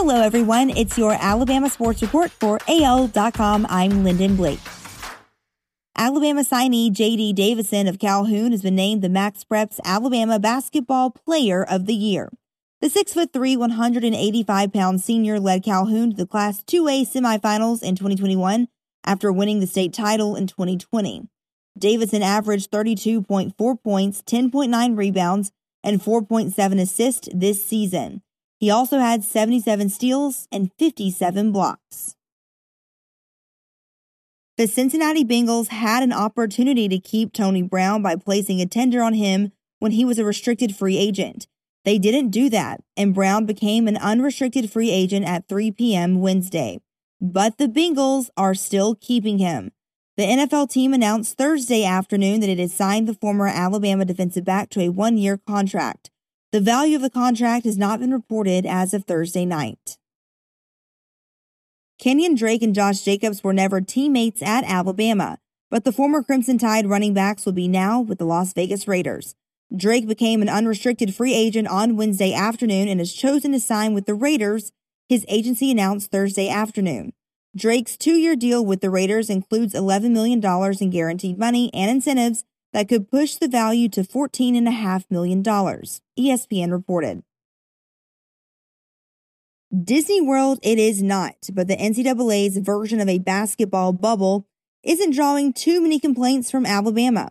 Hello, everyone. It's your Alabama Sports Report for AL.com. I'm Lyndon Blake. Alabama signee J.D. Davison of Calhoun has been named the Max Preps Alabama Basketball Player of the Year. The 6'3, 185 pound senior led Calhoun to the Class 2A semifinals in 2021 after winning the state title in 2020. Davison averaged 32.4 points, 10.9 rebounds, and 4.7 assists this season. He also had 77 steals and 57 blocks. The Cincinnati Bengals had an opportunity to keep Tony Brown by placing a tender on him when he was a restricted free agent. They didn't do that, and Brown became an unrestricted free agent at 3 p.m. Wednesday. But the Bengals are still keeping him. The NFL team announced Thursday afternoon that it had signed the former Alabama defensive back to a one year contract. The value of the contract has not been reported as of Thursday night. Kenyan Drake and Josh Jacobs were never teammates at Alabama, but the former Crimson Tide running backs will be now with the Las Vegas Raiders. Drake became an unrestricted free agent on Wednesday afternoon and has chosen to sign with the Raiders, his agency announced Thursday afternoon. Drake's two year deal with the Raiders includes $11 million in guaranteed money and incentives that could push the value to $14.5 million, ESPN reported. Disney World it is not, but the NCAA's version of a basketball bubble isn't drawing too many complaints from Alabama.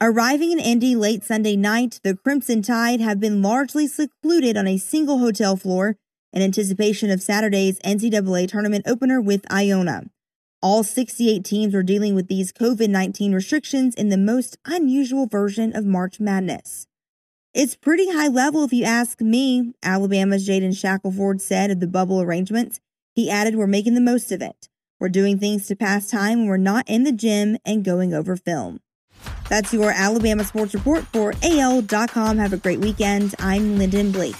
Arriving in Indy late Sunday night, the Crimson Tide have been largely secluded on a single hotel floor in anticipation of Saturday's NCAA tournament opener with Iona. All 68 teams are dealing with these COVID 19 restrictions in the most unusual version of March Madness. It's pretty high level if you ask me, Alabama's Jaden Shackelford said of the bubble arrangements. He added, We're making the most of it. We're doing things to pass time when we're not in the gym and going over film. That's your Alabama Sports Report for AL.com. Have a great weekend. I'm Lyndon Blake.